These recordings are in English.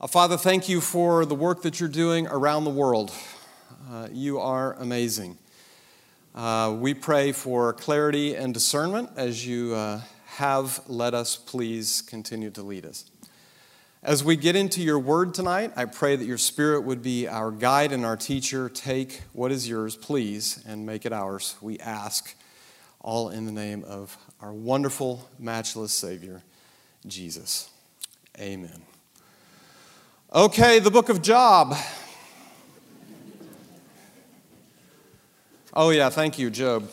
Uh, Father, thank you for the work that you're doing around the world. Uh, you are amazing. Uh, we pray for clarity and discernment as you uh, have led us. Please continue to lead us. As we get into your word tonight, I pray that your spirit would be our guide and our teacher. Take what is yours, please, and make it ours. We ask, all in the name of our wonderful, matchless Savior, Jesus. Amen. Okay, the book of Job. Oh, yeah, thank you, Job.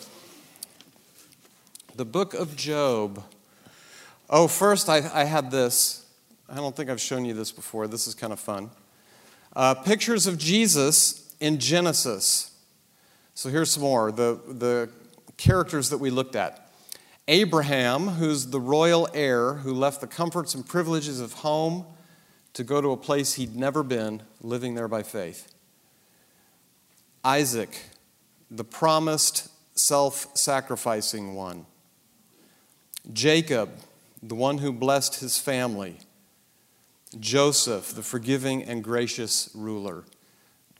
The book of Job. Oh, first, I, I had this. I don't think I've shown you this before. This is kind of fun. Uh, pictures of Jesus in Genesis. So here's some more. The, the characters that we looked at Abraham, who's the royal heir who left the comforts and privileges of home to go to a place he'd never been, living there by faith. Isaac, the promised self sacrificing one. Jacob, the one who blessed his family. Joseph, the forgiving and gracious ruler.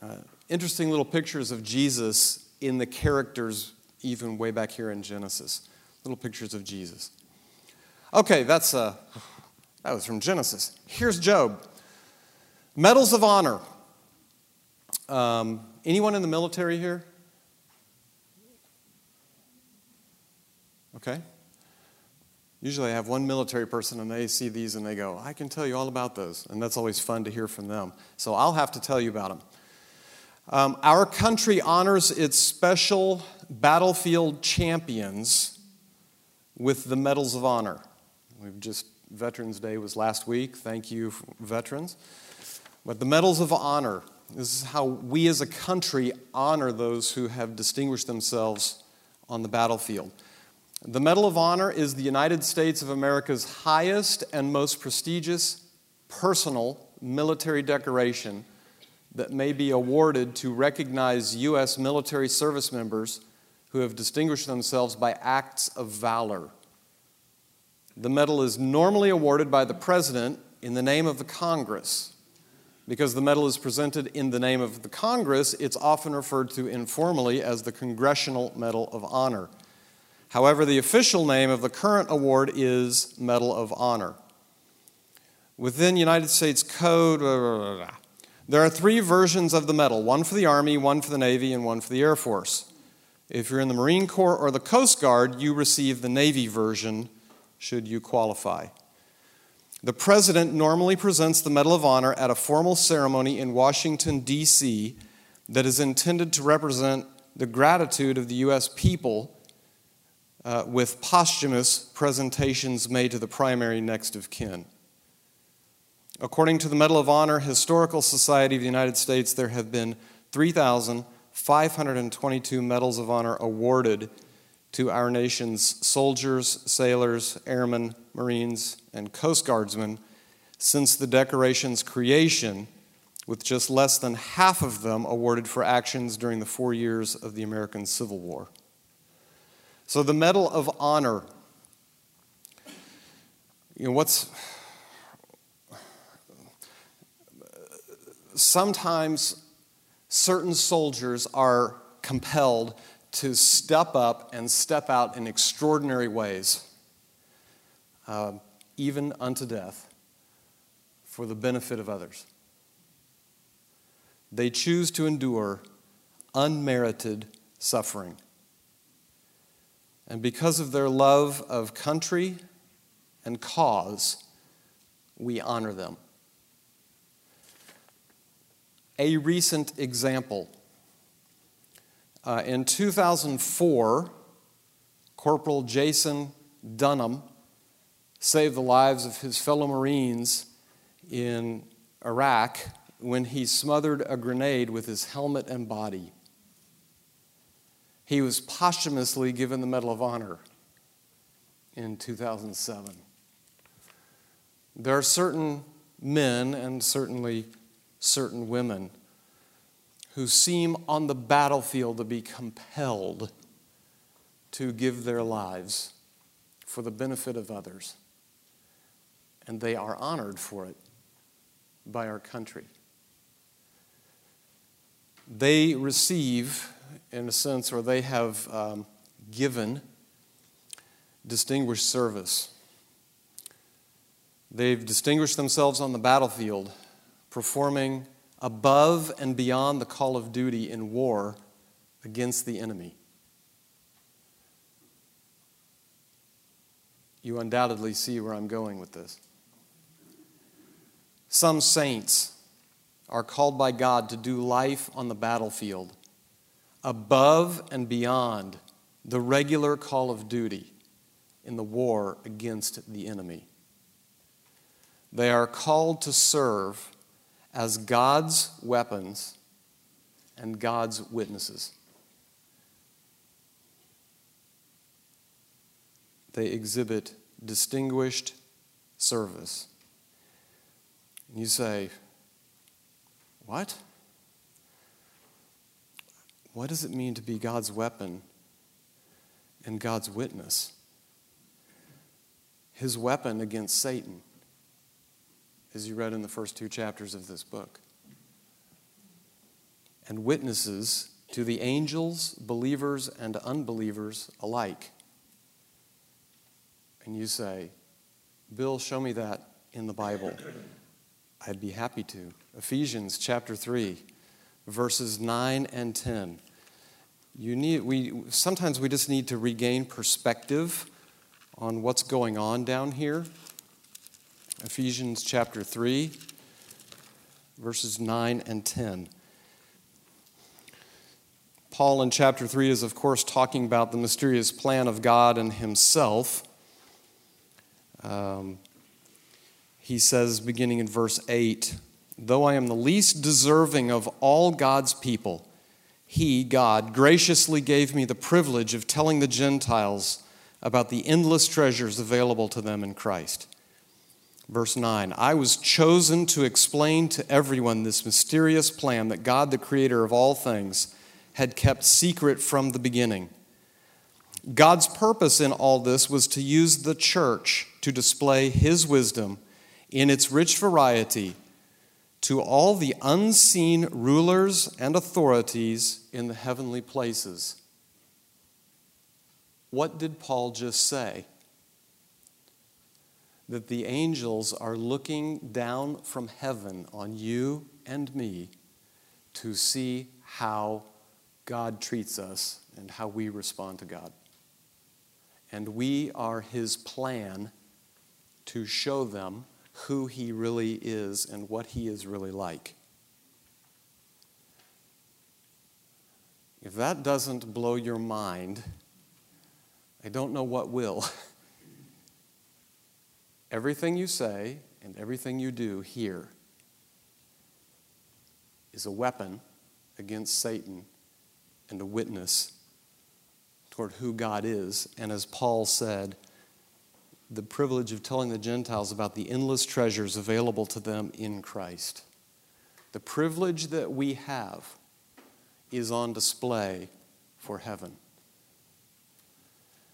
Uh, interesting little pictures of Jesus in the characters, even way back here in Genesis. Little pictures of Jesus. Okay, that's uh, that was from Genesis. Here's Job. Medals of honor. Um, anyone in the military here? Okay. Usually I have one military person and they see these and they go, I can tell you all about those. And that's always fun to hear from them. So I'll have to tell you about them. Um, our country honors its special battlefield champions with the Medals of Honor. We've just, Veterans Day was last week. Thank you, veterans. But the Medals of Honor, this is how we as a country honor those who have distinguished themselves on the battlefield. The Medal of Honor is the United States of America's highest and most prestigious personal military decoration that may be awarded to recognize U.S. military service members who have distinguished themselves by acts of valor. The medal is normally awarded by the President in the name of the Congress. Because the medal is presented in the name of the Congress, it's often referred to informally as the Congressional Medal of Honor. However, the official name of the current award is Medal of Honor. Within United States Code, there are three versions of the medal one for the Army, one for the Navy, and one for the Air Force. If you're in the Marine Corps or the Coast Guard, you receive the Navy version should you qualify. The President normally presents the Medal of Honor at a formal ceremony in Washington, D.C., that is intended to represent the gratitude of the U.S. people uh, with posthumous presentations made to the primary next of kin. According to the Medal of Honor Historical Society of the United States, there have been 3,522 Medals of Honor awarded to our nation's soldiers, sailors, airmen, Marines, and Coast Guardsmen since the decoration's creation, with just less than half of them awarded for actions during the four years of the American Civil War. So the Medal of Honor. You know, what's. Sometimes certain soldiers are compelled to step up and step out in extraordinary ways, uh, even unto death, for the benefit of others. They choose to endure unmerited suffering. And because of their love of country and cause, we honor them. A recent example. Uh, in 2004, Corporal Jason Dunham saved the lives of his fellow Marines in Iraq when he smothered a grenade with his helmet and body he was posthumously given the Medal of Honor in 2007. There are certain men and certainly certain women who seem on the battlefield to be compelled to give their lives for the benefit of others, and they are honored for it. by our country. They receive, in a sense, or they have um, given distinguished service. They've distinguished themselves on the battlefield, performing above and beyond the call of duty in war against the enemy. You undoubtedly see where I'm going with this. Some saints are called by God to do life on the battlefield above and beyond the regular call of duty in the war against the enemy. They are called to serve as God's weapons and God's witnesses. They exhibit distinguished service. And you say, What? What does it mean to be God's weapon and God's witness? His weapon against Satan as you read in the first two chapters of this book. And witnesses to the angels, believers, and unbelievers alike. And you say, Bill, show me that in the Bible. I'd be happy to. Ephesians chapter 3, verses 9 and 10. You need, we, sometimes we just need to regain perspective on what's going on down here Ephesians chapter 3, verses 9 and 10. Paul in chapter 3 is, of course, talking about the mysterious plan of God and Himself. Um, he says, beginning in verse 8, Though I am the least deserving of all God's people, He, God, graciously gave me the privilege of telling the Gentiles about the endless treasures available to them in Christ. Verse 9 I was chosen to explain to everyone this mysterious plan that God, the creator of all things, had kept secret from the beginning. God's purpose in all this was to use the church to display his wisdom in its rich variety to all the unseen rulers and authorities in the heavenly places. What did Paul just say? That the angels are looking down from heaven on you and me to see how God treats us and how we respond to God. And we are His plan to show them who He really is and what He is really like. If that doesn't blow your mind, I don't know what will. Everything you say and everything you do here is a weapon against Satan and a witness toward who God is. And as Paul said, the privilege of telling the Gentiles about the endless treasures available to them in Christ. The privilege that we have is on display for heaven.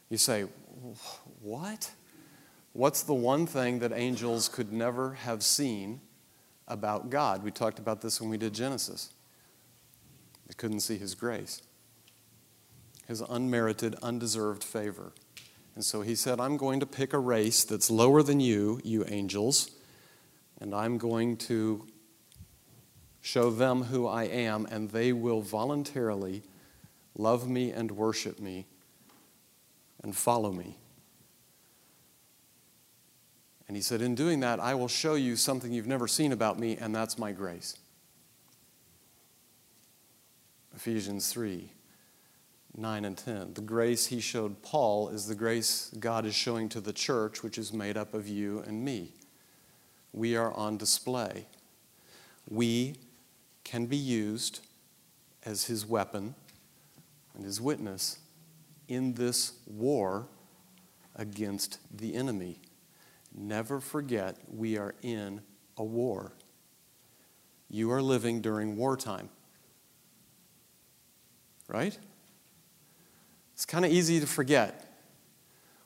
You say, What? What's the one thing that angels could never have seen about God? We talked about this when we did Genesis. They couldn't see His grace, His unmerited, undeserved favor. And so He said, I'm going to pick a race that's lower than you, you angels, and I'm going to show them who I am, and they will voluntarily love me and worship me and follow me. And he said, In doing that, I will show you something you've never seen about me, and that's my grace. Ephesians 3 9 and 10. The grace he showed Paul is the grace God is showing to the church, which is made up of you and me. We are on display. We can be used as his weapon and his witness in this war against the enemy. Never forget we are in a war. You are living during wartime. Right? It's kind of easy to forget.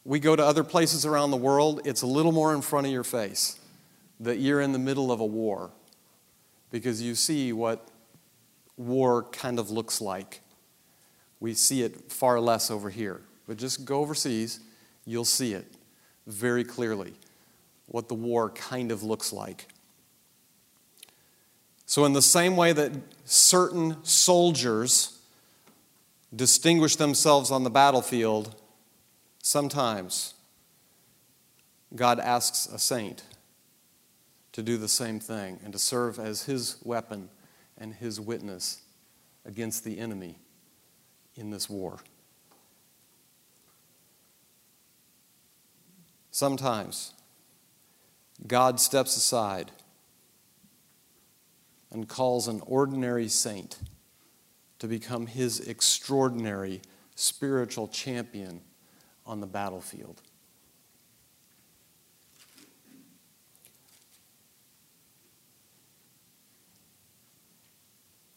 We go to other places around the world, it's a little more in front of your face that you're in the middle of a war because you see what war kind of looks like. We see it far less over here. But just go overseas, you'll see it very clearly what the war kind of looks like. So, in the same way that certain soldiers distinguish themselves on the battlefield, sometimes God asks a saint to do the same thing and to serve as his weapon and his witness against the enemy in this war. Sometimes God steps aside and calls an ordinary saint to become his extraordinary spiritual champion on the battlefield.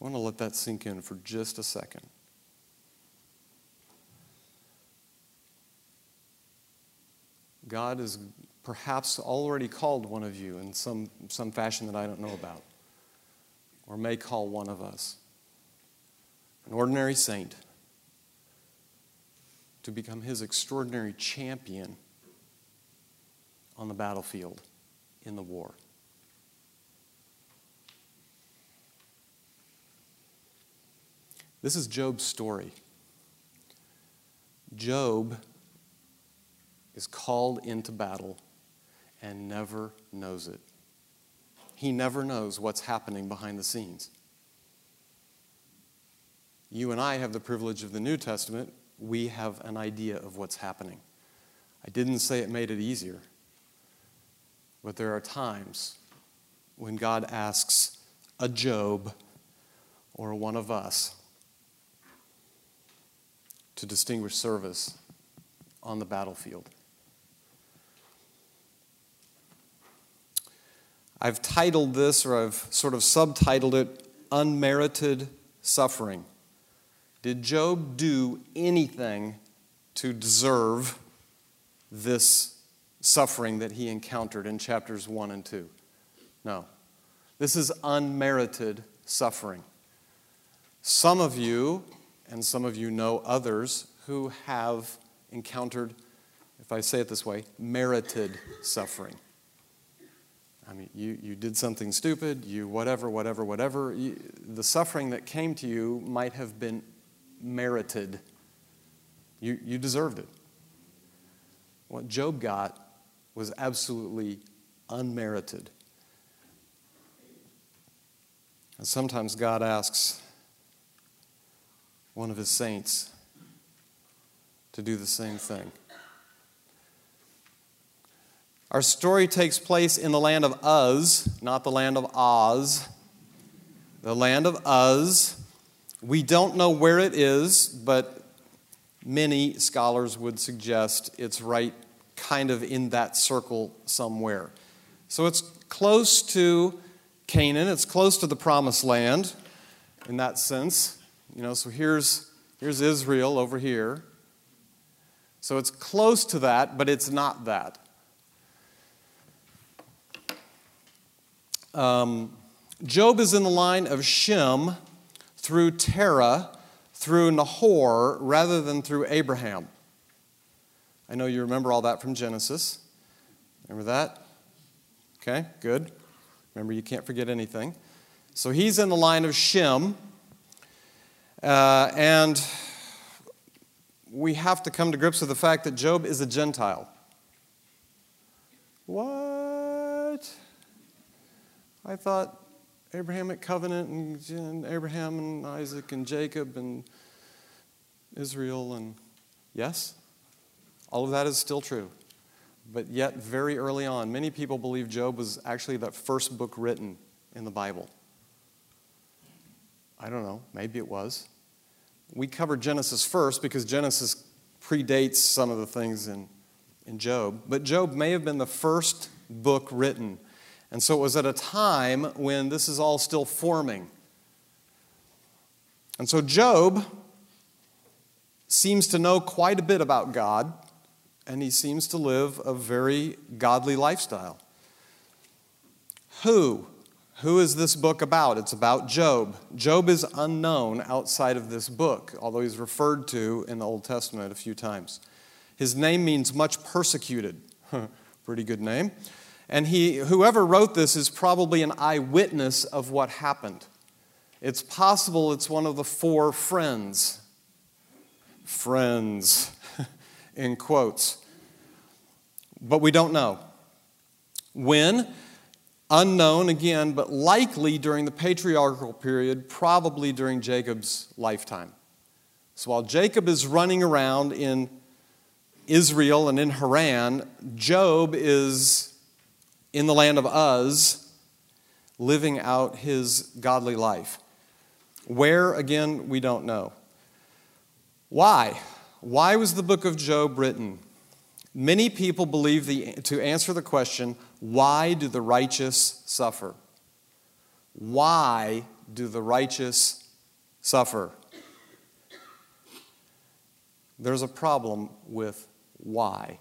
I want to let that sink in for just a second. God has perhaps already called one of you in some, some fashion that I don't know about, or may call one of us, an ordinary saint, to become his extraordinary champion on the battlefield in the war. This is Job's story. Job is called into battle and never knows it. He never knows what's happening behind the scenes. You and I have the privilege of the New Testament. We have an idea of what's happening. I didn't say it made it easier, but there are times when God asks a Job or one of us to distinguish service on the battlefield. I've titled this, or I've sort of subtitled it, Unmerited Suffering. Did Job do anything to deserve this suffering that he encountered in chapters 1 and 2? No. This is unmerited suffering. Some of you and some of you know others who have encountered, if I say it this way, merited suffering. I mean, you, you did something stupid, you whatever, whatever, whatever. You, the suffering that came to you might have been merited. You, you deserved it. What Job got was absolutely unmerited. And sometimes God asks, one of his saints to do the same thing. Our story takes place in the land of Uz, not the land of Oz. The land of Uz. We don't know where it is, but many scholars would suggest it's right kind of in that circle somewhere. So it's close to Canaan, it's close to the promised land in that sense. You know, so here's, here's Israel over here. So it's close to that, but it's not that. Um, Job is in the line of Shem through Terah, through Nahor, rather than through Abraham. I know you remember all that from Genesis. Remember that? Okay, good. Remember, you can't forget anything. So he's in the line of Shem. Uh, and we have to come to grips with the fact that Job is a Gentile. What? I thought Abrahamic covenant and Abraham and Isaac and Jacob and Israel and yes, all of that is still true. But yet, very early on, many people believe Job was actually the first book written in the Bible. I don't know, maybe it was. We covered Genesis first because Genesis predates some of the things in, in Job. But Job may have been the first book written. And so it was at a time when this is all still forming. And so Job seems to know quite a bit about God, and he seems to live a very godly lifestyle. Who Who is this book about? It's about Job. Job is unknown outside of this book, although he's referred to in the Old Testament a few times. His name means much persecuted. Pretty good name. And he, whoever wrote this is probably an eyewitness of what happened. It's possible it's one of the four friends. Friends, in quotes. But we don't know. When? Unknown again, but likely during the patriarchal period, probably during Jacob's lifetime. So while Jacob is running around in Israel and in Haran, Job is in the land of Uz, living out his godly life. Where, again, we don't know. Why? Why was the book of Job written? Many people believe the, to answer the question, why do the righteous suffer? Why do the righteous suffer? There's a problem with why.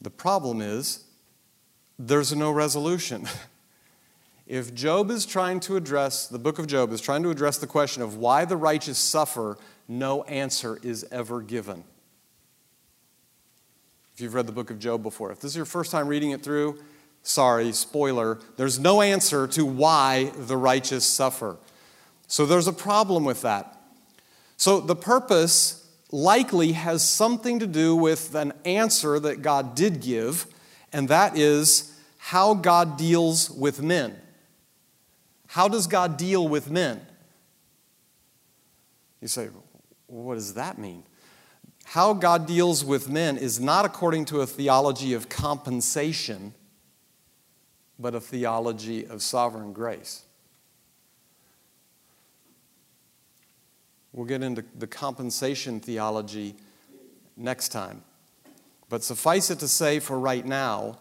The problem is there's no resolution. if Job is trying to address, the book of Job is trying to address the question of why the righteous suffer, no answer is ever given. If you've read the book of Job before, if this is your first time reading it through, sorry, spoiler, there's no answer to why the righteous suffer. So there's a problem with that. So the purpose likely has something to do with an answer that God did give and that is how God deals with men. How does God deal with men? You say, what does that mean? How God deals with men is not according to a theology of compensation, but a theology of sovereign grace. We'll get into the compensation theology next time. But suffice it to say, for right now,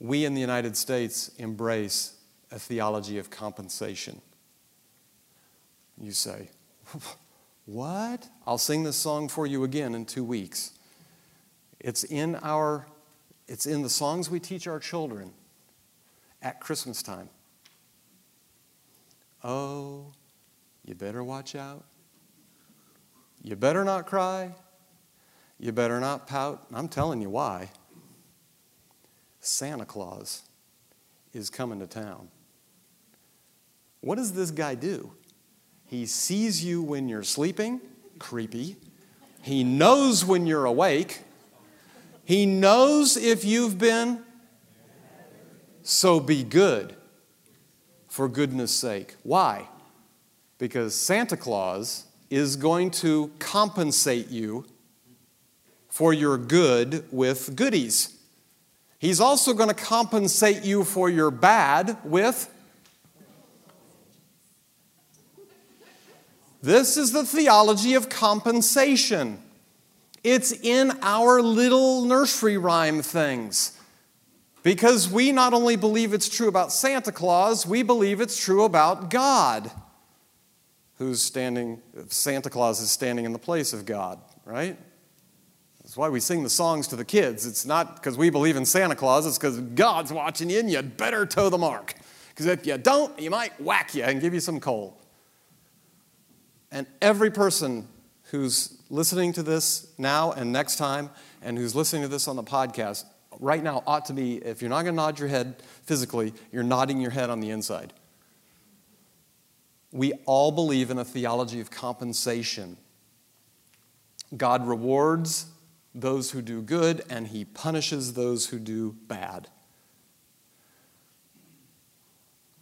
we in the United States embrace a theology of compensation. You say, What? I'll sing this song for you again in two weeks. It's in our it's in the songs we teach our children at Christmas time. Oh, you better watch out. You better not cry. You better not pout. I'm telling you why. Santa Claus is coming to town. What does this guy do? He sees you when you're sleeping, creepy. He knows when you're awake. He knows if you've been. So be good for goodness sake. Why? Because Santa Claus is going to compensate you for your good with goodies. He's also going to compensate you for your bad with. This is the theology of compensation. It's in our little nursery rhyme things. Because we not only believe it's true about Santa Claus, we believe it's true about God, who's standing, Santa Claus is standing in the place of God, right? That's why we sing the songs to the kids. It's not because we believe in Santa Claus, it's because God's watching you and you better toe the mark. Because if you don't, he might whack you and give you some coal. And every person who's listening to this now and next time, and who's listening to this on the podcast, right now ought to be, if you're not going to nod your head physically, you're nodding your head on the inside. We all believe in a theology of compensation. God rewards those who do good, and he punishes those who do bad.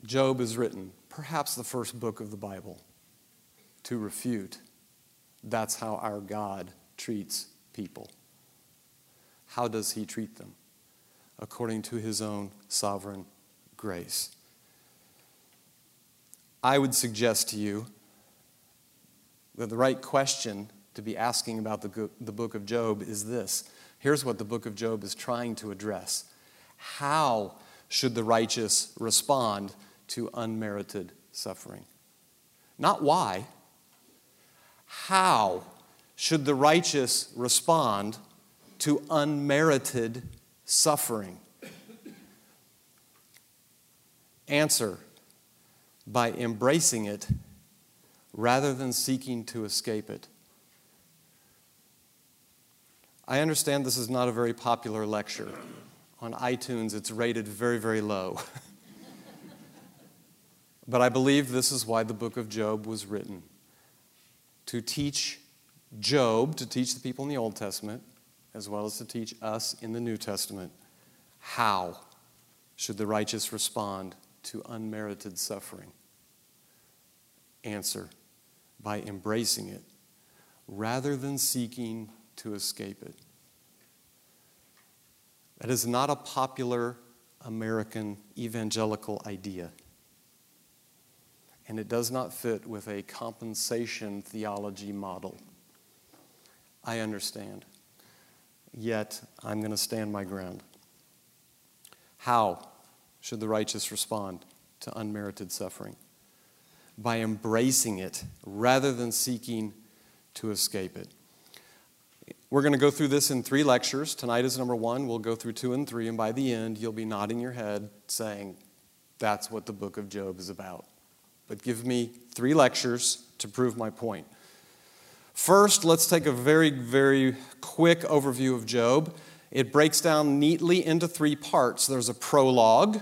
Job is written, perhaps the first book of the Bible, to refute that's how our God treats people. How does he treat them? According to his own sovereign grace. I would suggest to you that the right question to be asking about the, the book of Job is this. Here's what the book of Job is trying to address How should the righteous respond to unmerited suffering? Not why. How should the righteous respond to unmerited suffering? Answer by embracing it rather than seeking to escape it. I understand this is not a very popular lecture. On iTunes, it's rated very, very low. but I believe this is why the book of Job was written to teach Job, to teach the people in the Old Testament, as well as to teach us in the New Testament, how should the righteous respond to unmerited suffering? Answer by embracing it rather than seeking to escape it. That is not a popular American evangelical idea. And it does not fit with a compensation theology model. I understand. Yet, I'm going to stand my ground. How should the righteous respond to unmerited suffering? By embracing it rather than seeking to escape it. We're going to go through this in three lectures. Tonight is number one. We'll go through two and three, and by the end, you'll be nodding your head saying, That's what the book of Job is about. But give me three lectures to prove my point. First, let's take a very, very quick overview of Job. It breaks down neatly into three parts there's a prologue,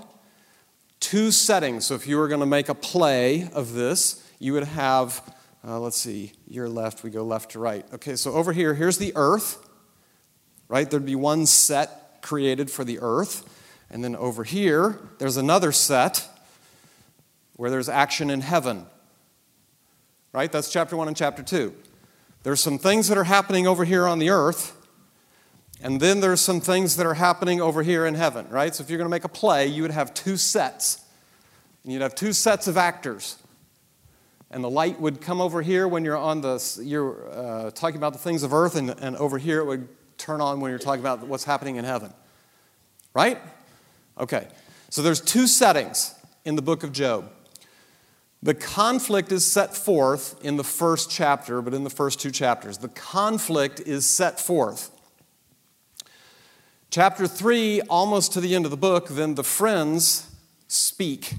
two settings. So if you were going to make a play of this, you would have, uh, let's see, your left, we go left to right. Okay, so over here, here's the earth, right? There'd be one set created for the earth. And then over here, there's another set where there's action in heaven, right? That's chapter one and chapter two. There's some things that are happening over here on the earth, and then there's some things that are happening over here in heaven, right? So if you're going to make a play, you would have two sets. And you'd have two sets of actors. And the light would come over here when you're on the you're uh, talking about the things of earth, and, and over here it would turn on when you're talking about what's happening in heaven. Right? Okay. So there's two settings in the book of Job. The conflict is set forth in the first chapter, but in the first two chapters. The conflict is set forth. Chapter 3, almost to the end of the book, then the friends speak.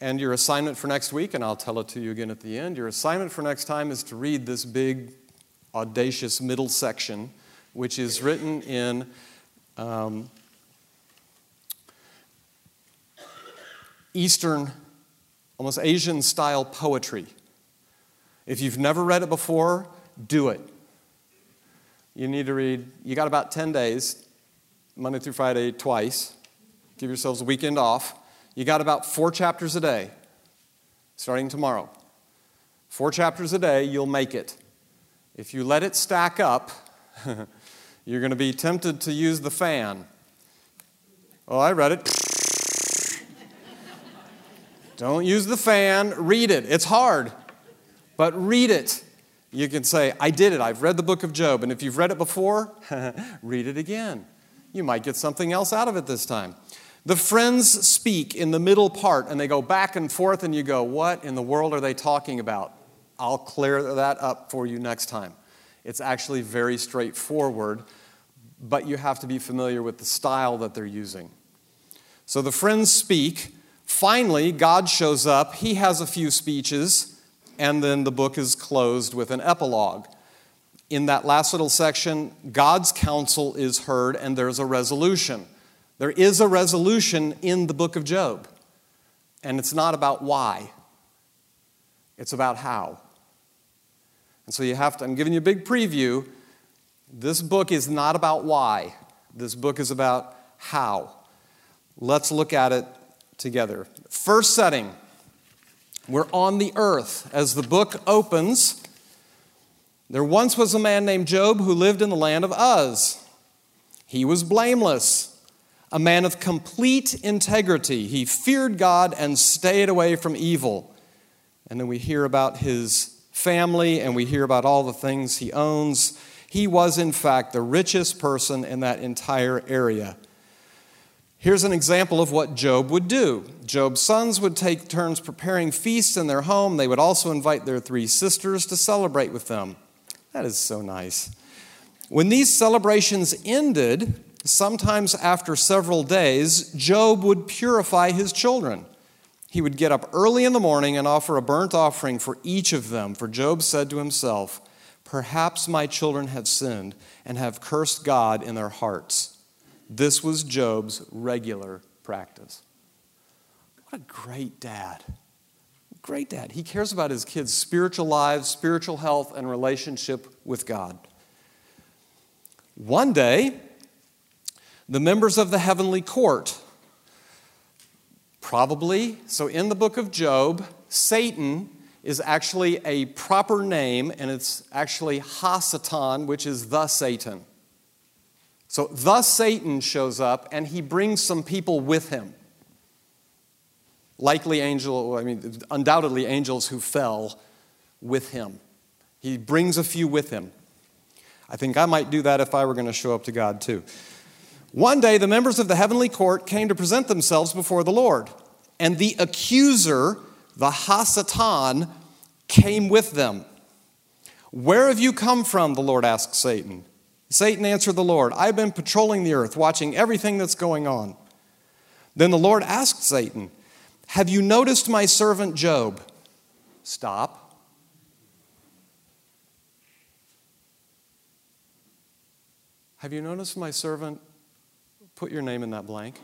And your assignment for next week, and I'll tell it to you again at the end, your assignment for next time is to read this big, audacious middle section, which is written in um, Eastern almost Asian style poetry. If you've never read it before, do it. You need to read, you got about 10 days, Monday through Friday, twice. Give yourselves a weekend off. You got about four chapters a day, starting tomorrow. Four chapters a day, you'll make it. If you let it stack up, you're going to be tempted to use the fan. Oh, I read it. Don't use the fan, read it. It's hard, but read it. You can say, I did it. I've read the book of Job. And if you've read it before, read it again. You might get something else out of it this time. The friends speak in the middle part and they go back and forth, and you go, What in the world are they talking about? I'll clear that up for you next time. It's actually very straightforward, but you have to be familiar with the style that they're using. So the friends speak. Finally, God shows up, he has a few speeches, and then the book is closed with an epilogue. In that last little section, God's counsel is heard and there's a resolution. There is a resolution in the book of Job, and it's not about why, it's about how. And so you have to, I'm giving you a big preview. This book is not about why, this book is about how. Let's look at it together. First setting, we're on the earth. As the book opens, there once was a man named Job who lived in the land of Uz. He was blameless, a man of complete integrity. He feared God and stayed away from evil. And then we hear about his family and we hear about all the things he owns. He was, in fact, the richest person in that entire area. Here's an example of what Job would do. Job's sons would take turns preparing feasts in their home. They would also invite their three sisters to celebrate with them. That is so nice. When these celebrations ended, sometimes after several days, Job would purify his children. he would get up early in the morning and offer a burnt offering for each of them. For Job said to himself, Perhaps my children have sinned and have cursed God in their hearts. This was Job's regular practice. What a great dad. Great dad. He cares about his kids' spiritual lives, spiritual health, and relationship with God. One day, the members of the heavenly court, probably, so in the book of Job, Satan is actually a proper name, and it's actually Hasatan, which is the Satan. So the Satan shows up, and he brings some people with him. Likely angel, I mean, undoubtedly angels who fell with him. He brings a few with him. I think I might do that if I were going to show up to God too. One day, the members of the heavenly court came to present themselves before the Lord, and the accuser the Hasatan came with them. Where have you come from? The Lord asked Satan. Satan answered the Lord, I've been patrolling the earth, watching everything that's going on. Then the Lord asked Satan, Have you noticed my servant Job? Stop. Have you noticed my servant? Put your name in that blank.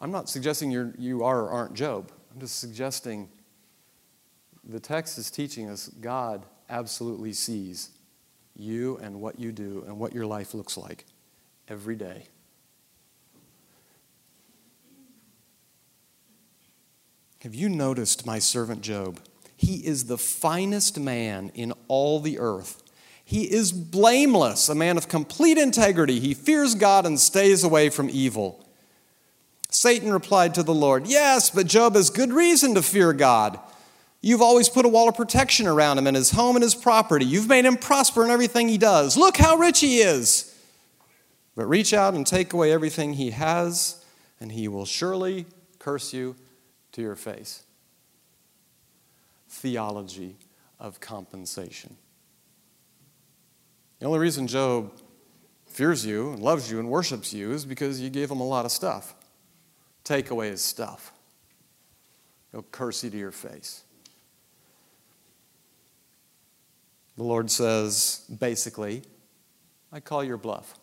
I'm not suggesting you're, you are or aren't Job. I'm just suggesting the text is teaching us God absolutely sees you and what you do and what your life looks like every day. Have you noticed my servant Job? He is the finest man in all the earth. He is blameless, a man of complete integrity. He fears God and stays away from evil. Satan replied to the Lord, Yes, but Job has good reason to fear God. You've always put a wall of protection around him and his home and his property. You've made him prosper in everything he does. Look how rich he is. But reach out and take away everything he has, and he will surely curse you to your face. Theology of compensation. The only reason Job fears you and loves you and worships you is because you gave him a lot of stuff take away his stuff. He'll curse you to your face. The Lord says, basically, I call your bluff.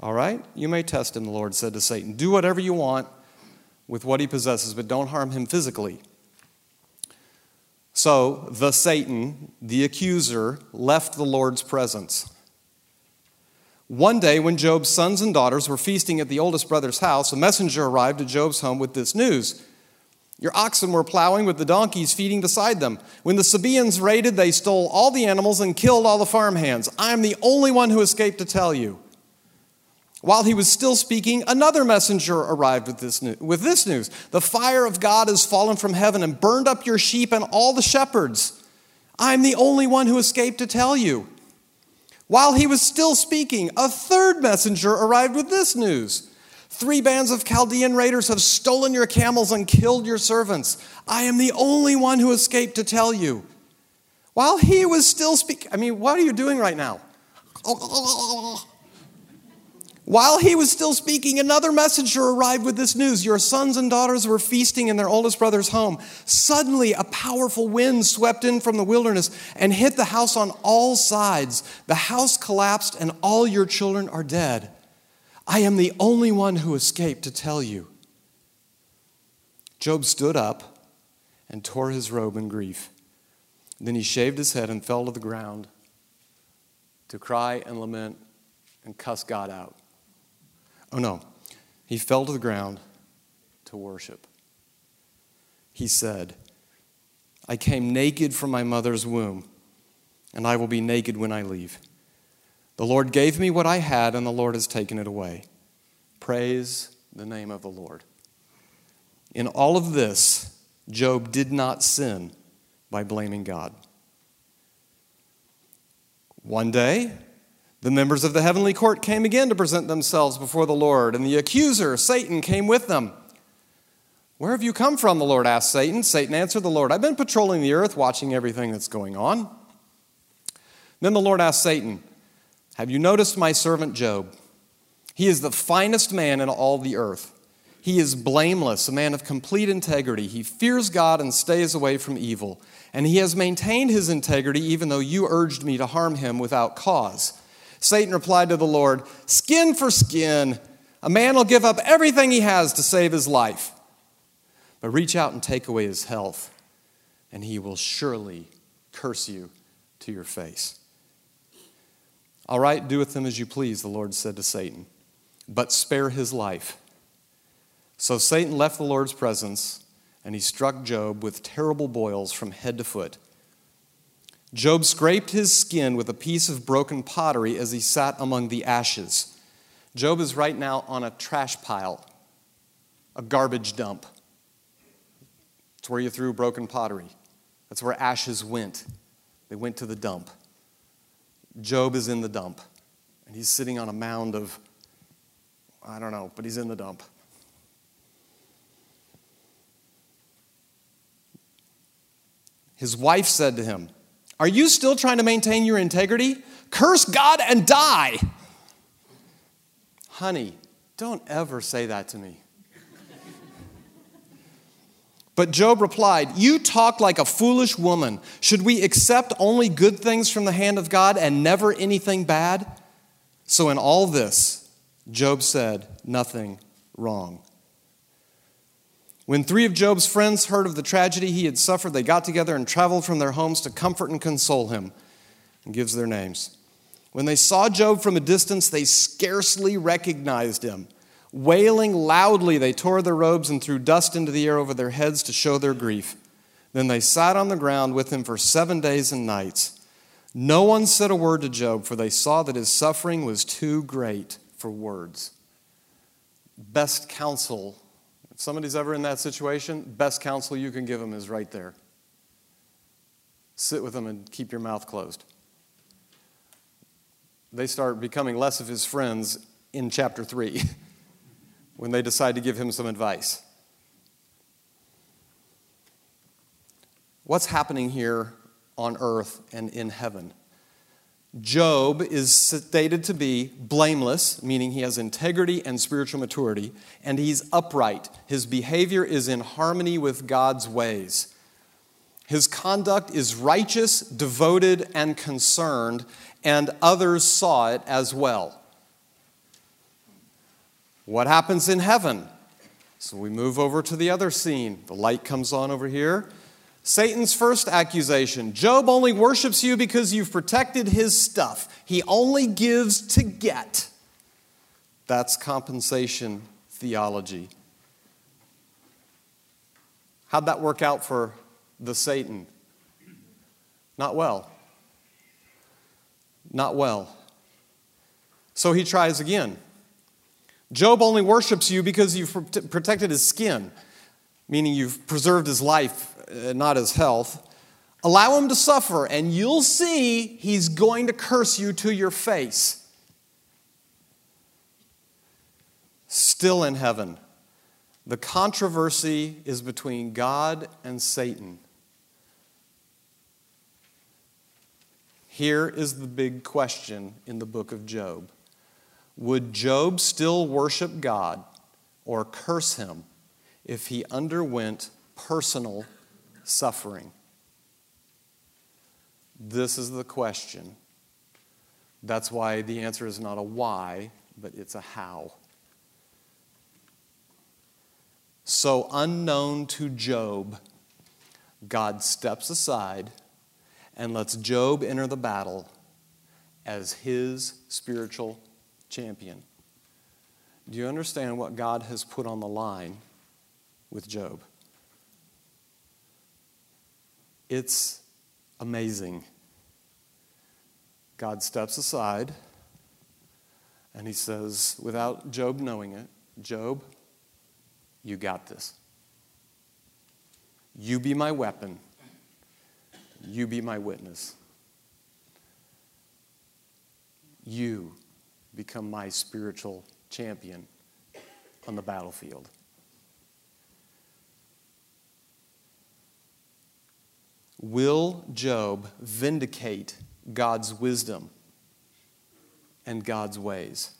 All right? You may test him, the Lord said to Satan. Do whatever you want with what he possesses, but don't harm him physically. So the Satan, the accuser, left the Lord's presence. One day, when Job's sons and daughters were feasting at the oldest brother's house, a messenger arrived at Job's home with this news Your oxen were plowing with the donkeys feeding beside them. When the Sabaeans raided, they stole all the animals and killed all the farmhands. I am the only one who escaped to tell you. While he was still speaking, another messenger arrived with this, with this news The fire of God has fallen from heaven and burned up your sheep and all the shepherds. I am the only one who escaped to tell you. While he was still speaking, a third messenger arrived with this news Three bands of Chaldean raiders have stolen your camels and killed your servants. I am the only one who escaped to tell you. While he was still speaking, I mean, what are you doing right now? While he was still speaking, another messenger arrived with this news Your sons and daughters were feasting in their oldest brother's home. Suddenly, a powerful wind swept in from the wilderness and hit the house on all sides. The house collapsed, and all your children are dead. I am the only one who escaped to tell you. Job stood up and tore his robe in grief. Then he shaved his head and fell to the ground to cry and lament and cuss God out. Oh no, he fell to the ground to worship. He said, I came naked from my mother's womb, and I will be naked when I leave. The Lord gave me what I had, and the Lord has taken it away. Praise the name of the Lord. In all of this, Job did not sin by blaming God. One day, the members of the heavenly court came again to present themselves before the Lord, and the accuser, Satan, came with them. Where have you come from? The Lord asked Satan. Satan answered the Lord, I've been patrolling the earth, watching everything that's going on. Then the Lord asked Satan, Have you noticed my servant Job? He is the finest man in all the earth. He is blameless, a man of complete integrity. He fears God and stays away from evil. And he has maintained his integrity even though you urged me to harm him without cause. Satan replied to the Lord, Skin for skin. A man will give up everything he has to save his life. But reach out and take away his health, and he will surely curse you to your face. All right, do with him as you please, the Lord said to Satan, but spare his life. So Satan left the Lord's presence, and he struck Job with terrible boils from head to foot. Job scraped his skin with a piece of broken pottery as he sat among the ashes. Job is right now on a trash pile, a garbage dump. It's where you threw broken pottery. That's where ashes went. They went to the dump. Job is in the dump, and he's sitting on a mound of, I don't know, but he's in the dump. His wife said to him, Are you still trying to maintain your integrity? Curse God and die. Honey, don't ever say that to me. But Job replied, You talk like a foolish woman. Should we accept only good things from the hand of God and never anything bad? So, in all this, Job said nothing wrong. When three of Job's friends heard of the tragedy he had suffered, they got together and traveled from their homes to comfort and console him, and gives their names. When they saw Job from a distance, they scarcely recognized him. Wailing loudly, they tore their robes and threw dust into the air over their heads to show their grief. Then they sat on the ground with him for seven days and nights. No one said a word to Job, for they saw that his suffering was too great for words. Best counsel, if somebody's ever in that situation, best counsel you can give them is right there. Sit with them and keep your mouth closed. They start becoming less of his friends in chapter 3. when they decide to give him some advice. What's happening here on earth and in heaven? Job is stated to be blameless, meaning he has integrity and spiritual maturity, and he's upright. His behavior is in harmony with God's ways. His conduct is righteous, devoted, and concerned, and others saw it as well. What happens in heaven? So we move over to the other scene. The light comes on over here. Satan's first accusation Job only worships you because you've protected his stuff. He only gives to get. That's compensation theology. How'd that work out for the Satan? Not well. Not well. So he tries again. Job only worships you because you've protected his skin, meaning you've preserved his life, Uh, not his health. Allow him to suffer, and you'll see he's going to curse you to your face. Still in heaven, the controversy is between God and Satan. Here is the big question in the book of Job would Job still worship God or curse him if he underwent personal suffering? This is the question. That's why the answer is not a why, but it's a how. So, unknown to Job, God steps aside and lets Job enter the battle as his spiritual champion. Do you understand what God has put on the line with Job? It's amazing. God steps aside and he says, without Job knowing it, Job, you got this. You be my weapon. You be my witness. You become my spiritual champion on the battlefield. Will Job vindicate God's wisdom and God's ways?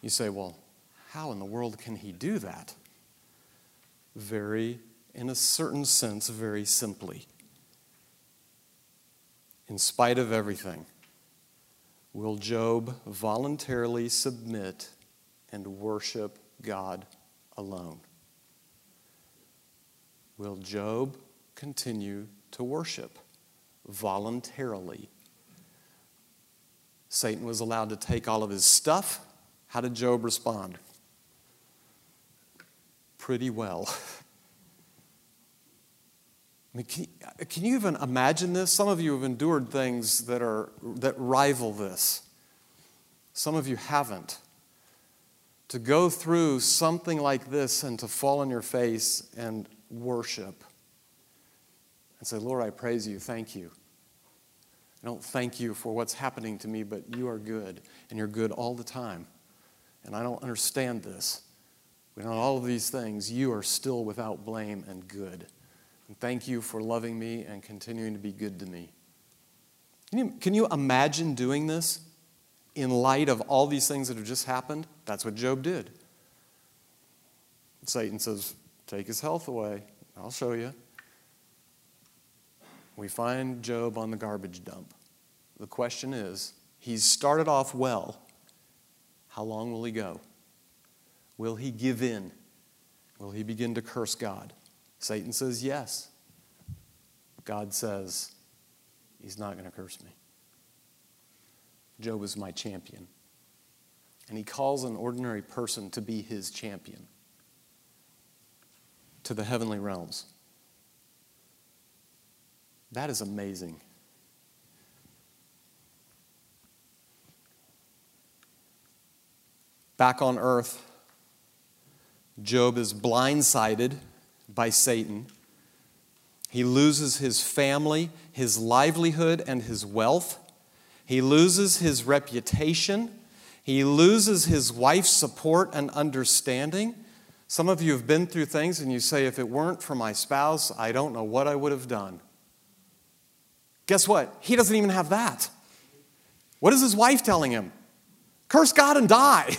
You say, well, how in the world can he do that? Very, in a certain sense, very simply. In spite of everything, will Job voluntarily submit and worship God alone? Will Job continue to worship voluntarily? Satan was allowed to take all of his stuff. How did Job respond? Pretty well. I mean, can, you, can you even imagine this? Some of you have endured things that, are, that rival this. Some of you haven't. To go through something like this and to fall on your face and worship and say, Lord, I praise you, thank you. I don't thank you for what's happening to me, but you are good, and you're good all the time. And I don't understand this. But all of these things, you are still without blame and good. And thank you for loving me and continuing to be good to me. Can you, can you imagine doing this in light of all these things that have just happened? That's what Job did. Satan says, Take his health away. I'll show you. We find Job on the garbage dump. The question is he's started off well. How long will he go? Will he give in? Will he begin to curse God? Satan says yes. God says he's not going to curse me. Job is my champion. And he calls an ordinary person to be his champion to the heavenly realms. That is amazing. Back on earth, Job is blindsided by Satan. He loses his family, his livelihood, and his wealth. He loses his reputation. He loses his wife's support and understanding. Some of you have been through things and you say, if it weren't for my spouse, I don't know what I would have done. Guess what? He doesn't even have that. What is his wife telling him? Curse God and die.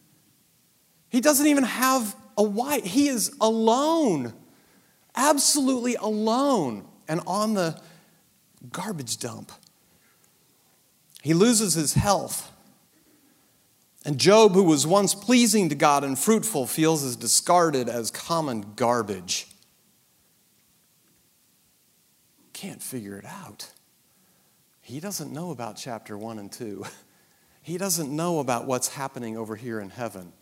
he doesn't even have a wife. He is alone, absolutely alone, and on the garbage dump. He loses his health. And Job, who was once pleasing to God and fruitful, feels as discarded as common garbage. Can't figure it out. He doesn't know about chapter 1 and 2. He doesn't know about what's happening over here in heaven.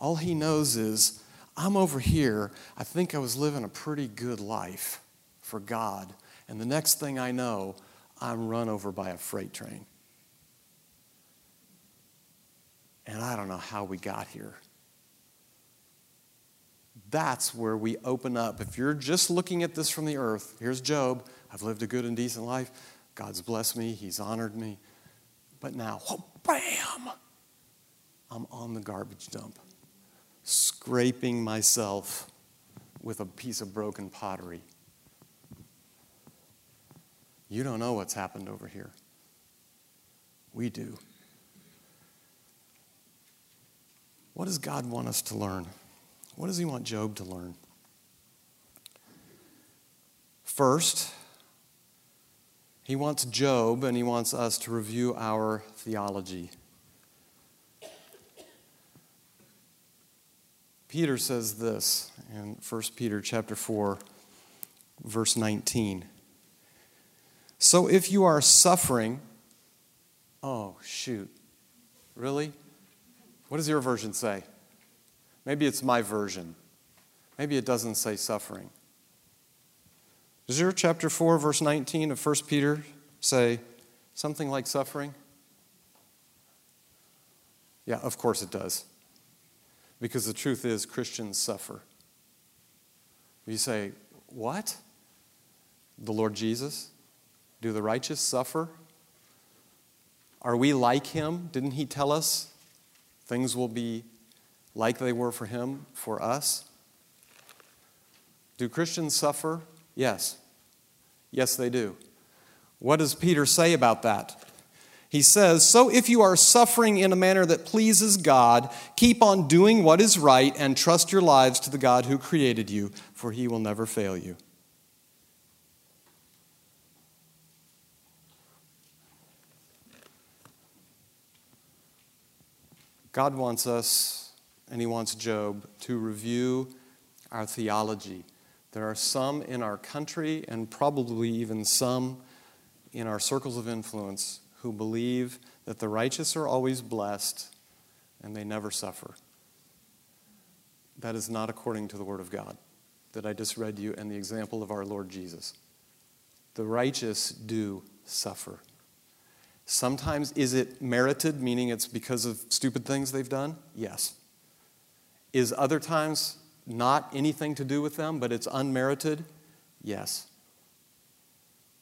All he knows is, I'm over here. I think I was living a pretty good life for God. And the next thing I know, I'm run over by a freight train. And I don't know how we got here. That's where we open up. If you're just looking at this from the earth, here's Job. I've lived a good and decent life. God's blessed me, He's honored me. But now, oh, bam, I'm on the garbage dump, scraping myself with a piece of broken pottery. You don't know what's happened over here. We do. What does God want us to learn? What does He want Job to learn? First, He wants Job and He wants us to review our theology. Peter says this in 1 Peter chapter 4 verse 19. So if you are suffering, oh shoot. Really? What does your version say? Maybe it's my version. Maybe it doesn't say suffering. Does your chapter 4, verse 19 of 1 Peter say something like suffering? Yeah, of course it does. Because the truth is, Christians suffer. You say, What? The Lord Jesus? Do the righteous suffer? Are we like him? Didn't he tell us Things will be like they were for him, for us. Do Christians suffer? Yes. Yes, they do. What does Peter say about that? He says, So if you are suffering in a manner that pleases God, keep on doing what is right and trust your lives to the God who created you, for he will never fail you. God wants us, and he wants Job, to review our theology. There are some in our country, and probably even some in our circles of influence, who believe that the righteous are always blessed and they never suffer. That is not according to the Word of God that I just read you and the example of our Lord Jesus. The righteous do suffer. Sometimes is it merited, meaning it's because of stupid things they've done? Yes. Is other times not anything to do with them, but it's unmerited? Yes.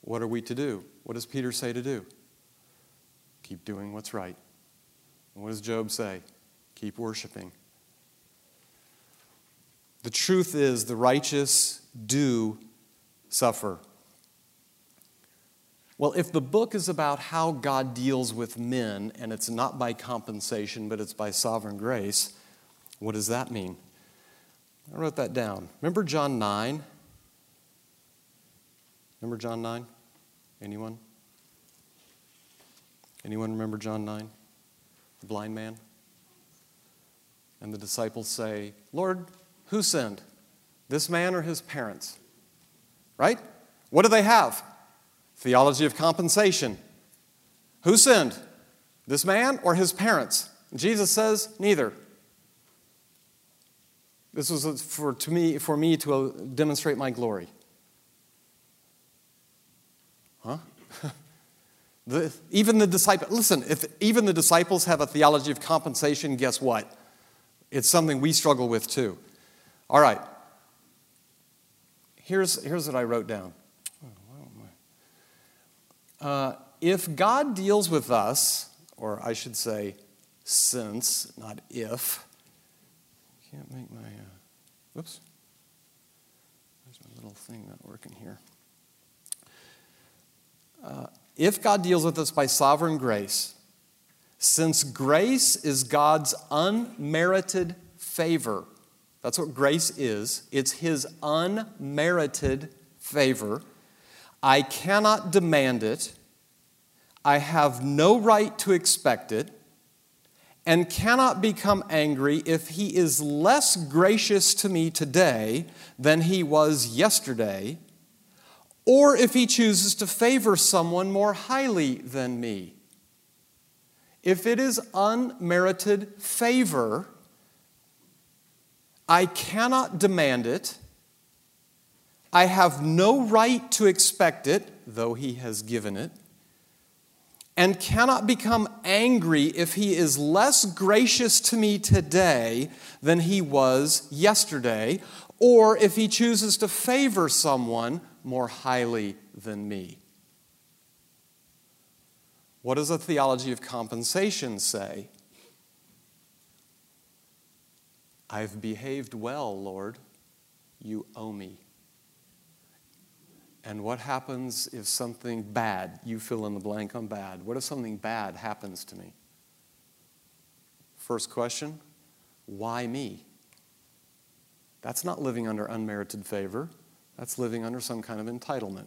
What are we to do? What does Peter say to do? Keep doing what's right. And what does Job say? Keep worshiping. The truth is, the righteous do suffer. Well, if the book is about how God deals with men, and it's not by compensation, but it's by sovereign grace, what does that mean? I wrote that down. Remember John 9? Remember John 9? Anyone? Anyone remember John 9? The blind man? And the disciples say, Lord, who sinned? This man or his parents? Right? What do they have? Theology of compensation. Who sinned? This man or his parents? Jesus says, neither. This was for, to me, for me to uh, demonstrate my glory. Huh? The, even the disciples, listen, if even the disciples have a theology of compensation, guess what? It's something we struggle with too. All right. Here's, here's what I wrote down. Uh, if God deals with us, or I should say, since, not if, can't make my, uh, whoops, there's my little thing not working here. Uh, if God deals with us by sovereign grace, since grace is God's unmerited favor, that's what grace is, it's His unmerited favor. I cannot demand it, I have no right to expect it, and cannot become angry if He is less gracious to me today than He was yesterday or if he chooses to favor someone more highly than me. If it is unmerited favor, I cannot demand it. I have no right to expect it, though he has given it, and cannot become angry if he is less gracious to me today than he was yesterday, or if he chooses to favor someone more highly than me. What does a theology of compensation say? I've behaved well, Lord. You owe me. And what happens if something bad, you fill in the blank on bad, what if something bad happens to me? First question why me? That's not living under unmerited favor. That's living under some kind of entitlement.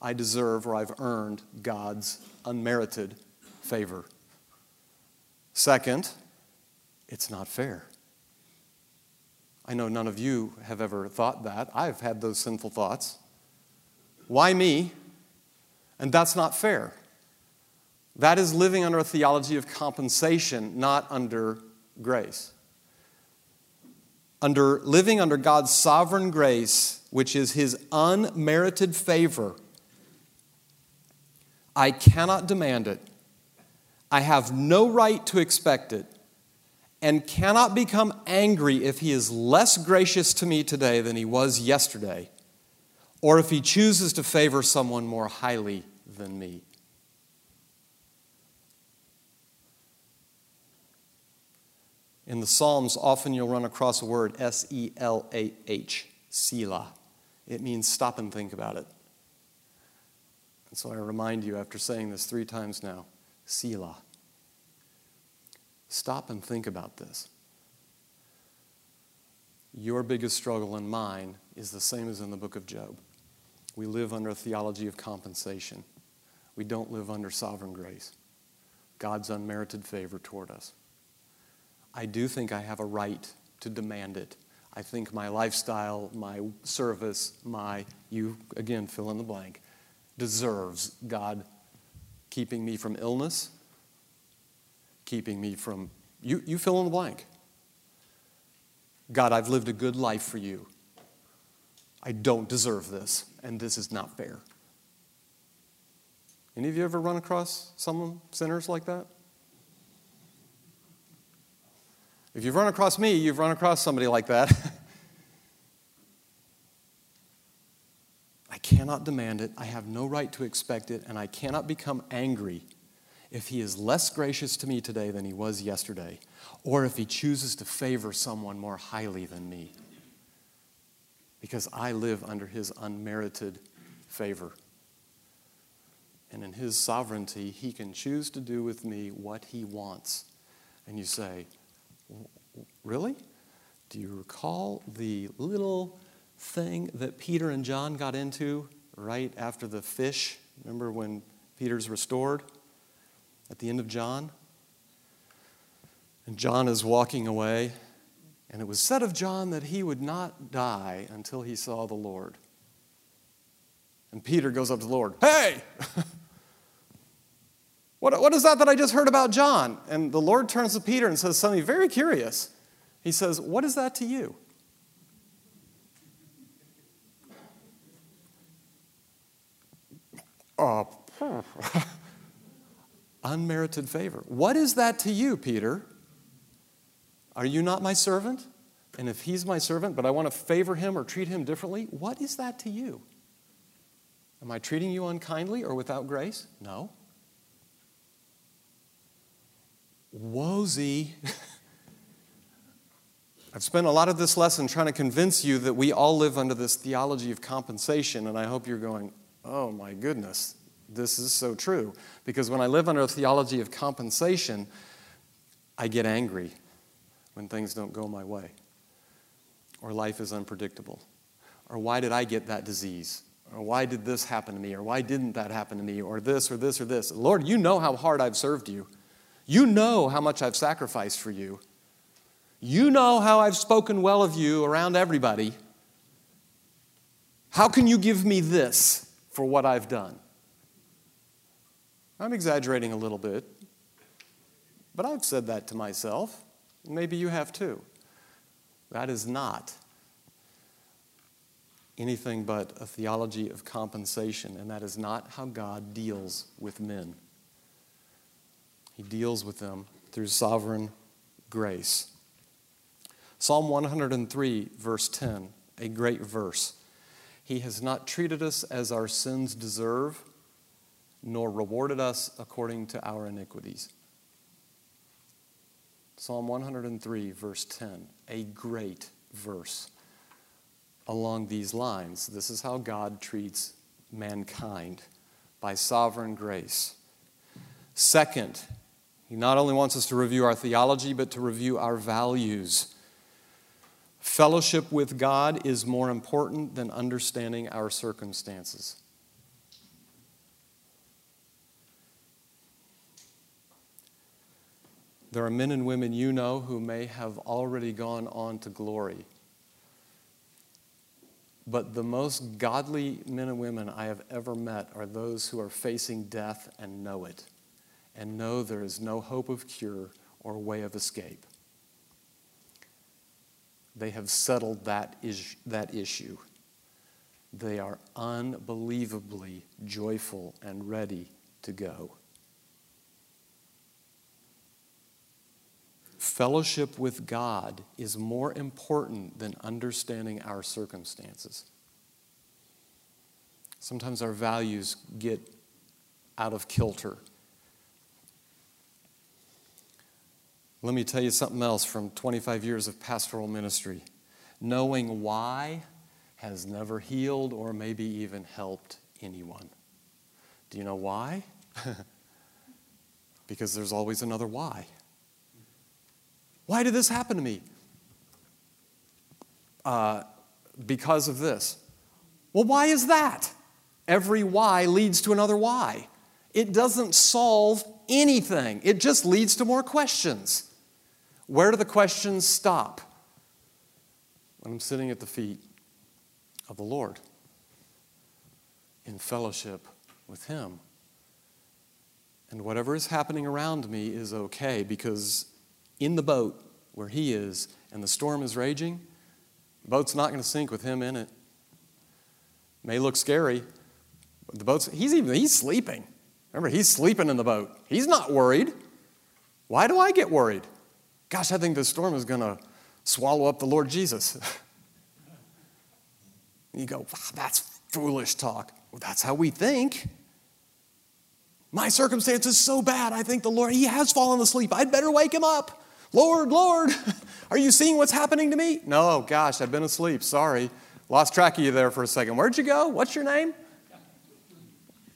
I deserve or I've earned God's unmerited favor. Second, it's not fair. I know none of you have ever thought that. I've had those sinful thoughts. Why me? And that's not fair. That is living under a theology of compensation, not under grace. Under living under God's sovereign grace, which is his unmerited favor, I cannot demand it. I have no right to expect it and cannot become angry if he is less gracious to me today than he was yesterday, or if he chooses to favor someone more highly than me. In the Psalms, often you'll run across a word S E L A H, Selah. It means stop and think about it. And so I remind you after saying this three times now Selah. Stop and think about this. Your biggest struggle and mine is the same as in the book of Job. We live under a theology of compensation. We don't live under sovereign grace, God's unmerited favor toward us. I do think I have a right to demand it. I think my lifestyle, my service, my, you again fill in the blank, deserves God keeping me from illness, keeping me from, you, you fill in the blank. God, I've lived a good life for you. I don't deserve this, and this is not fair. Any of you ever run across someone, sinners like that? If you've run across me, you've run across somebody like that. I cannot demand it, I have no right to expect it, and I cannot become angry if he is less gracious to me today than he was yesterday, or if he chooses to favor someone more highly than me, because I live under his unmerited favor. And in his sovereignty, he can choose to do with me what he wants. And you say, Really? Do you recall the little thing that Peter and John got into right after the fish? Remember when Peter's restored? At the end of John? And John is walking away, and it was said of John that he would not die until he saw the Lord. And Peter goes up to the Lord, Hey! what, what is that that I just heard about John? And the Lord turns to Peter and says something very curious. He says, What is that to you? Uh, unmerited favor. What is that to you, Peter? Are you not my servant? And if he's my servant, but I want to favor him or treat him differently, what is that to you? Am I treating you unkindly or without grace? No. Wozy. I've spent a lot of this lesson trying to convince you that we all live under this theology of compensation, and I hope you're going, oh my goodness, this is so true. Because when I live under a theology of compensation, I get angry when things don't go my way, or life is unpredictable, or why did I get that disease, or why did this happen to me, or why didn't that happen to me, or this, or this, or this. Lord, you know how hard I've served you. You know how much I've sacrificed for you. You know how I've spoken well of you around everybody. How can you give me this for what I've done? I'm exaggerating a little bit, but I've said that to myself. Maybe you have too. That is not anything but a theology of compensation, and that is not how God deals with men. He deals with them through sovereign grace. Psalm 103, verse 10, a great verse. He has not treated us as our sins deserve, nor rewarded us according to our iniquities. Psalm 103, verse 10, a great verse along these lines. This is how God treats mankind by sovereign grace. Second, He not only wants us to review our theology, but to review our values. Fellowship with God is more important than understanding our circumstances. There are men and women you know who may have already gone on to glory. But the most godly men and women I have ever met are those who are facing death and know it, and know there is no hope of cure or way of escape they have settled that, is, that issue. They are unbelievably joyful and ready to go. Fellowship with God is more important than understanding our circumstances. Sometimes our values get out of kilter Let me tell you something else from 25 years of pastoral ministry. Knowing why has never healed or maybe even helped anyone. Do you know why? Because there's always another why. Why did this happen to me? Uh, because of this. Well, why is that? Every why leads to another why. It doesn't solve anything, it just leads to more questions. Where do the questions stop? When I'm sitting at the feet of the Lord in fellowship with Him. And whatever is happening around me is okay because in the boat where He is and the storm is raging, the boat's not going to sink with Him in it. May look scary, the boat's, He's even, He's sleeping. Remember, He's sleeping in the boat. He's not worried. Why do I get worried? Gosh, I think the storm is going to swallow up the Lord Jesus. you go, wow, that's foolish talk. Well, that's how we think. My circumstance is so bad, I think the Lord, He has fallen asleep. I'd better wake Him up. Lord, Lord, are you seeing what's happening to me? No, gosh, I've been asleep. Sorry. Lost track of you there for a second. Where'd you go? What's your name?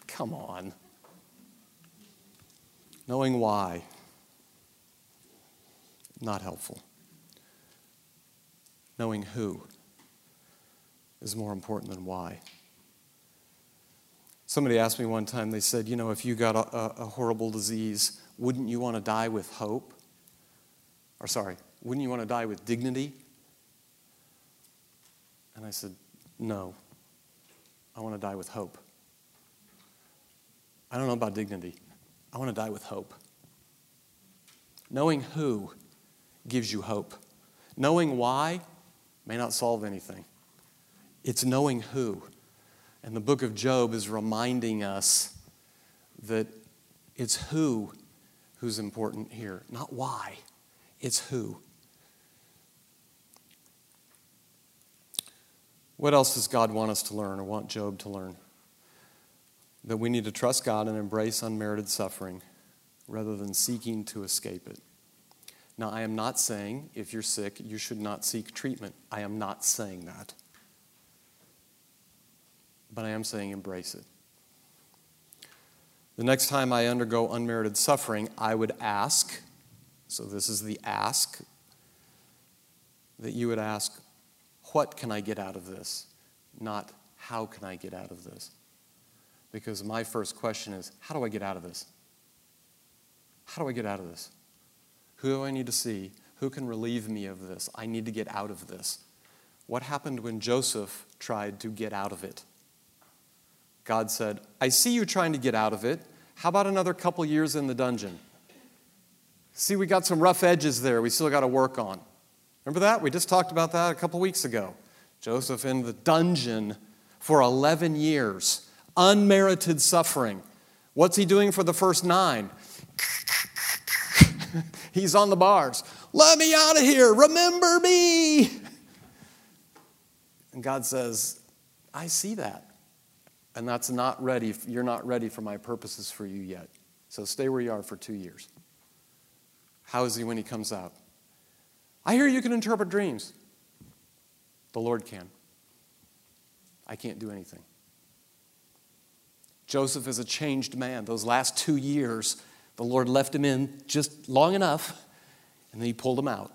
Come on. Knowing why, not helpful. Knowing who is more important than why. Somebody asked me one time, they said, You know, if you got a, a horrible disease, wouldn't you want to die with hope? Or, sorry, wouldn't you want to die with dignity? And I said, No, I want to die with hope. I don't know about dignity. I want to die with hope. Knowing who gives you hope. Knowing why may not solve anything. It's knowing who. And the book of Job is reminding us that it's who who's important here, not why. It's who. What else does God want us to learn or want Job to learn? That we need to trust God and embrace unmerited suffering rather than seeking to escape it. Now, I am not saying if you're sick, you should not seek treatment. I am not saying that but I am saying embrace it. The next time I undergo unmerited suffering, I would ask, so this is the ask, that you would ask, what can I get out of this? Not how can I get out of this? Because my first question is, how do I get out of this? How do I get out of this? Who do I need to see? Who can relieve me of this? I need to get out of this. What happened when Joseph tried to get out of it? God said, I see you trying to get out of it. How about another couple years in the dungeon? See, we got some rough edges there we still got to work on. Remember that? We just talked about that a couple weeks ago. Joseph in the dungeon for 11 years, unmerited suffering. What's he doing for the first nine? He's on the bars. Let me out of here. Remember me. And God says, I see that. And that's not ready. You're not ready for my purposes for you yet. So stay where you are for two years. How is he when he comes out? I hear you can interpret dreams. The Lord can. I can't do anything. Joseph is a changed man. Those last two years, the Lord left him in just long enough, and then he pulled him out.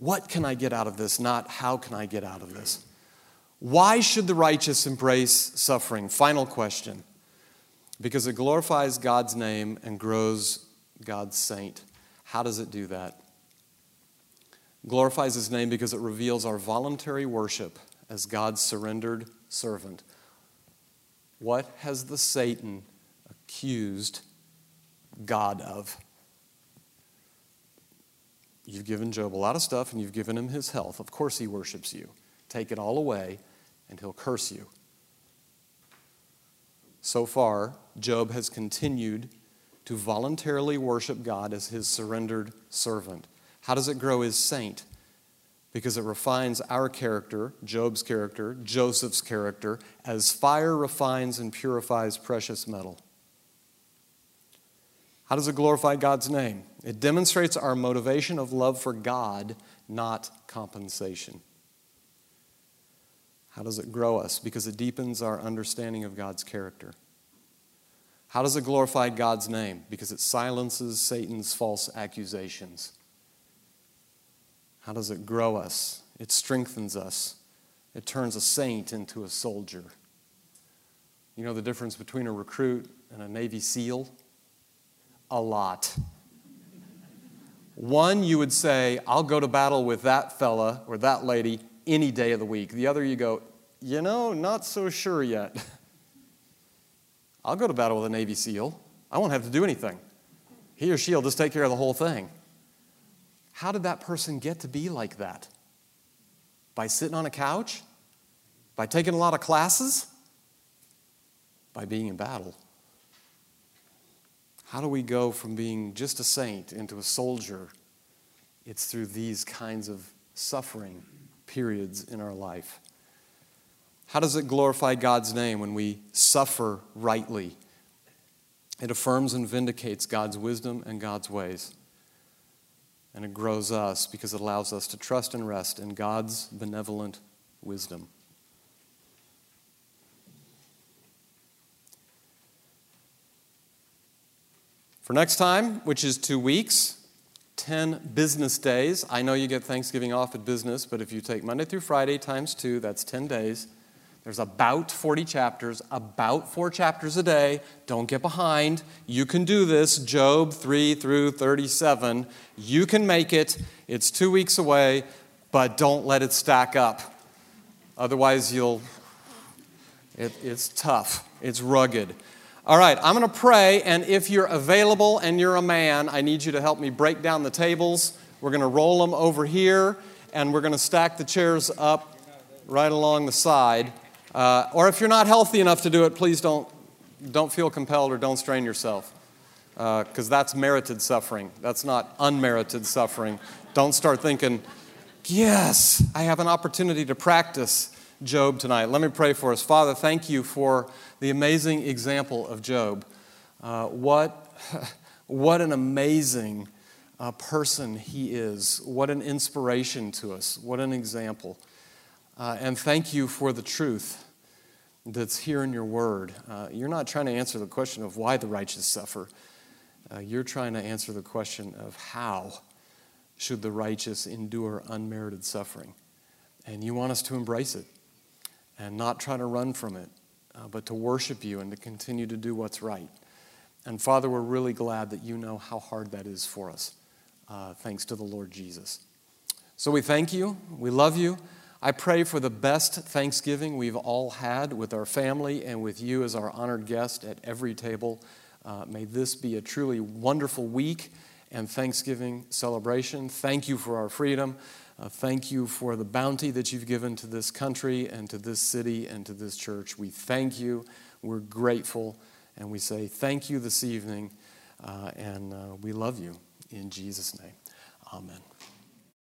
What can I get out of this? Not how can I get out of this? Why should the righteous embrace suffering? Final question. Because it glorifies God's name and grows God's saint. How does it do that? glorifies his name because it reveals our voluntary worship as God's surrendered servant. What has the Satan accused God of? You've given Job a lot of stuff and you've given him his health. Of course, he worships you. Take it all away and he'll curse you. So far, Job has continued to voluntarily worship God as his surrendered servant. How does it grow his saint? Because it refines our character, Job's character, Joseph's character, as fire refines and purifies precious metal. How does it glorify God's name? It demonstrates our motivation of love for God, not compensation. How does it grow us? Because it deepens our understanding of God's character. How does it glorify God's name? Because it silences Satan's false accusations. How does it grow us? It strengthens us. It turns a saint into a soldier. You know the difference between a recruit and a Navy SEAL? A lot. One, you would say, I'll go to battle with that fella or that lady any day of the week. The other, you go, you know, not so sure yet. I'll go to battle with a Navy SEAL. I won't have to do anything. He or she will just take care of the whole thing. How did that person get to be like that? By sitting on a couch? By taking a lot of classes? By being in battle. How do we go from being just a saint into a soldier? It's through these kinds of suffering periods in our life. How does it glorify God's name when we suffer rightly? It affirms and vindicates God's wisdom and God's ways. And it grows us because it allows us to trust and rest in God's benevolent wisdom. For next time, which is two weeks, 10 business days. I know you get Thanksgiving off at business, but if you take Monday through Friday times two, that's 10 days. There's about 40 chapters, about four chapters a day. Don't get behind. You can do this. Job 3 through 37. You can make it. It's two weeks away, but don't let it stack up. Otherwise, you'll. It, it's tough, it's rugged. All right, I'm going to pray, and if you're available and you're a man, I need you to help me break down the tables. We're going to roll them over here, and we're going to stack the chairs up right along the side. Uh, or if you're not healthy enough to do it, please don't, don't feel compelled or don't strain yourself, because uh, that's merited suffering. That's not unmerited suffering. Don't start thinking, yes, I have an opportunity to practice Job tonight. Let me pray for us. Father, thank you for the amazing example of Job. Uh, what, what an amazing uh, person he is. What an inspiration to us. What an example. Uh, and thank you for the truth that's here in your word. Uh, you're not trying to answer the question of why the righteous suffer, uh, you're trying to answer the question of how should the righteous endure unmerited suffering. And you want us to embrace it and not try to run from it, uh, but to worship you and to continue to do what's right. And Father, we're really glad that you know how hard that is for us, uh, thanks to the Lord Jesus. So we thank you, we love you. I pray for the best Thanksgiving we've all had with our family and with you as our honored guest at every table. Uh, may this be a truly wonderful week and Thanksgiving celebration. Thank you for our freedom. Uh, thank you for the bounty that you've given to this country and to this city and to this church. We thank you. We're grateful. And we say thank you this evening. Uh, and uh, we love you in Jesus' name. Amen.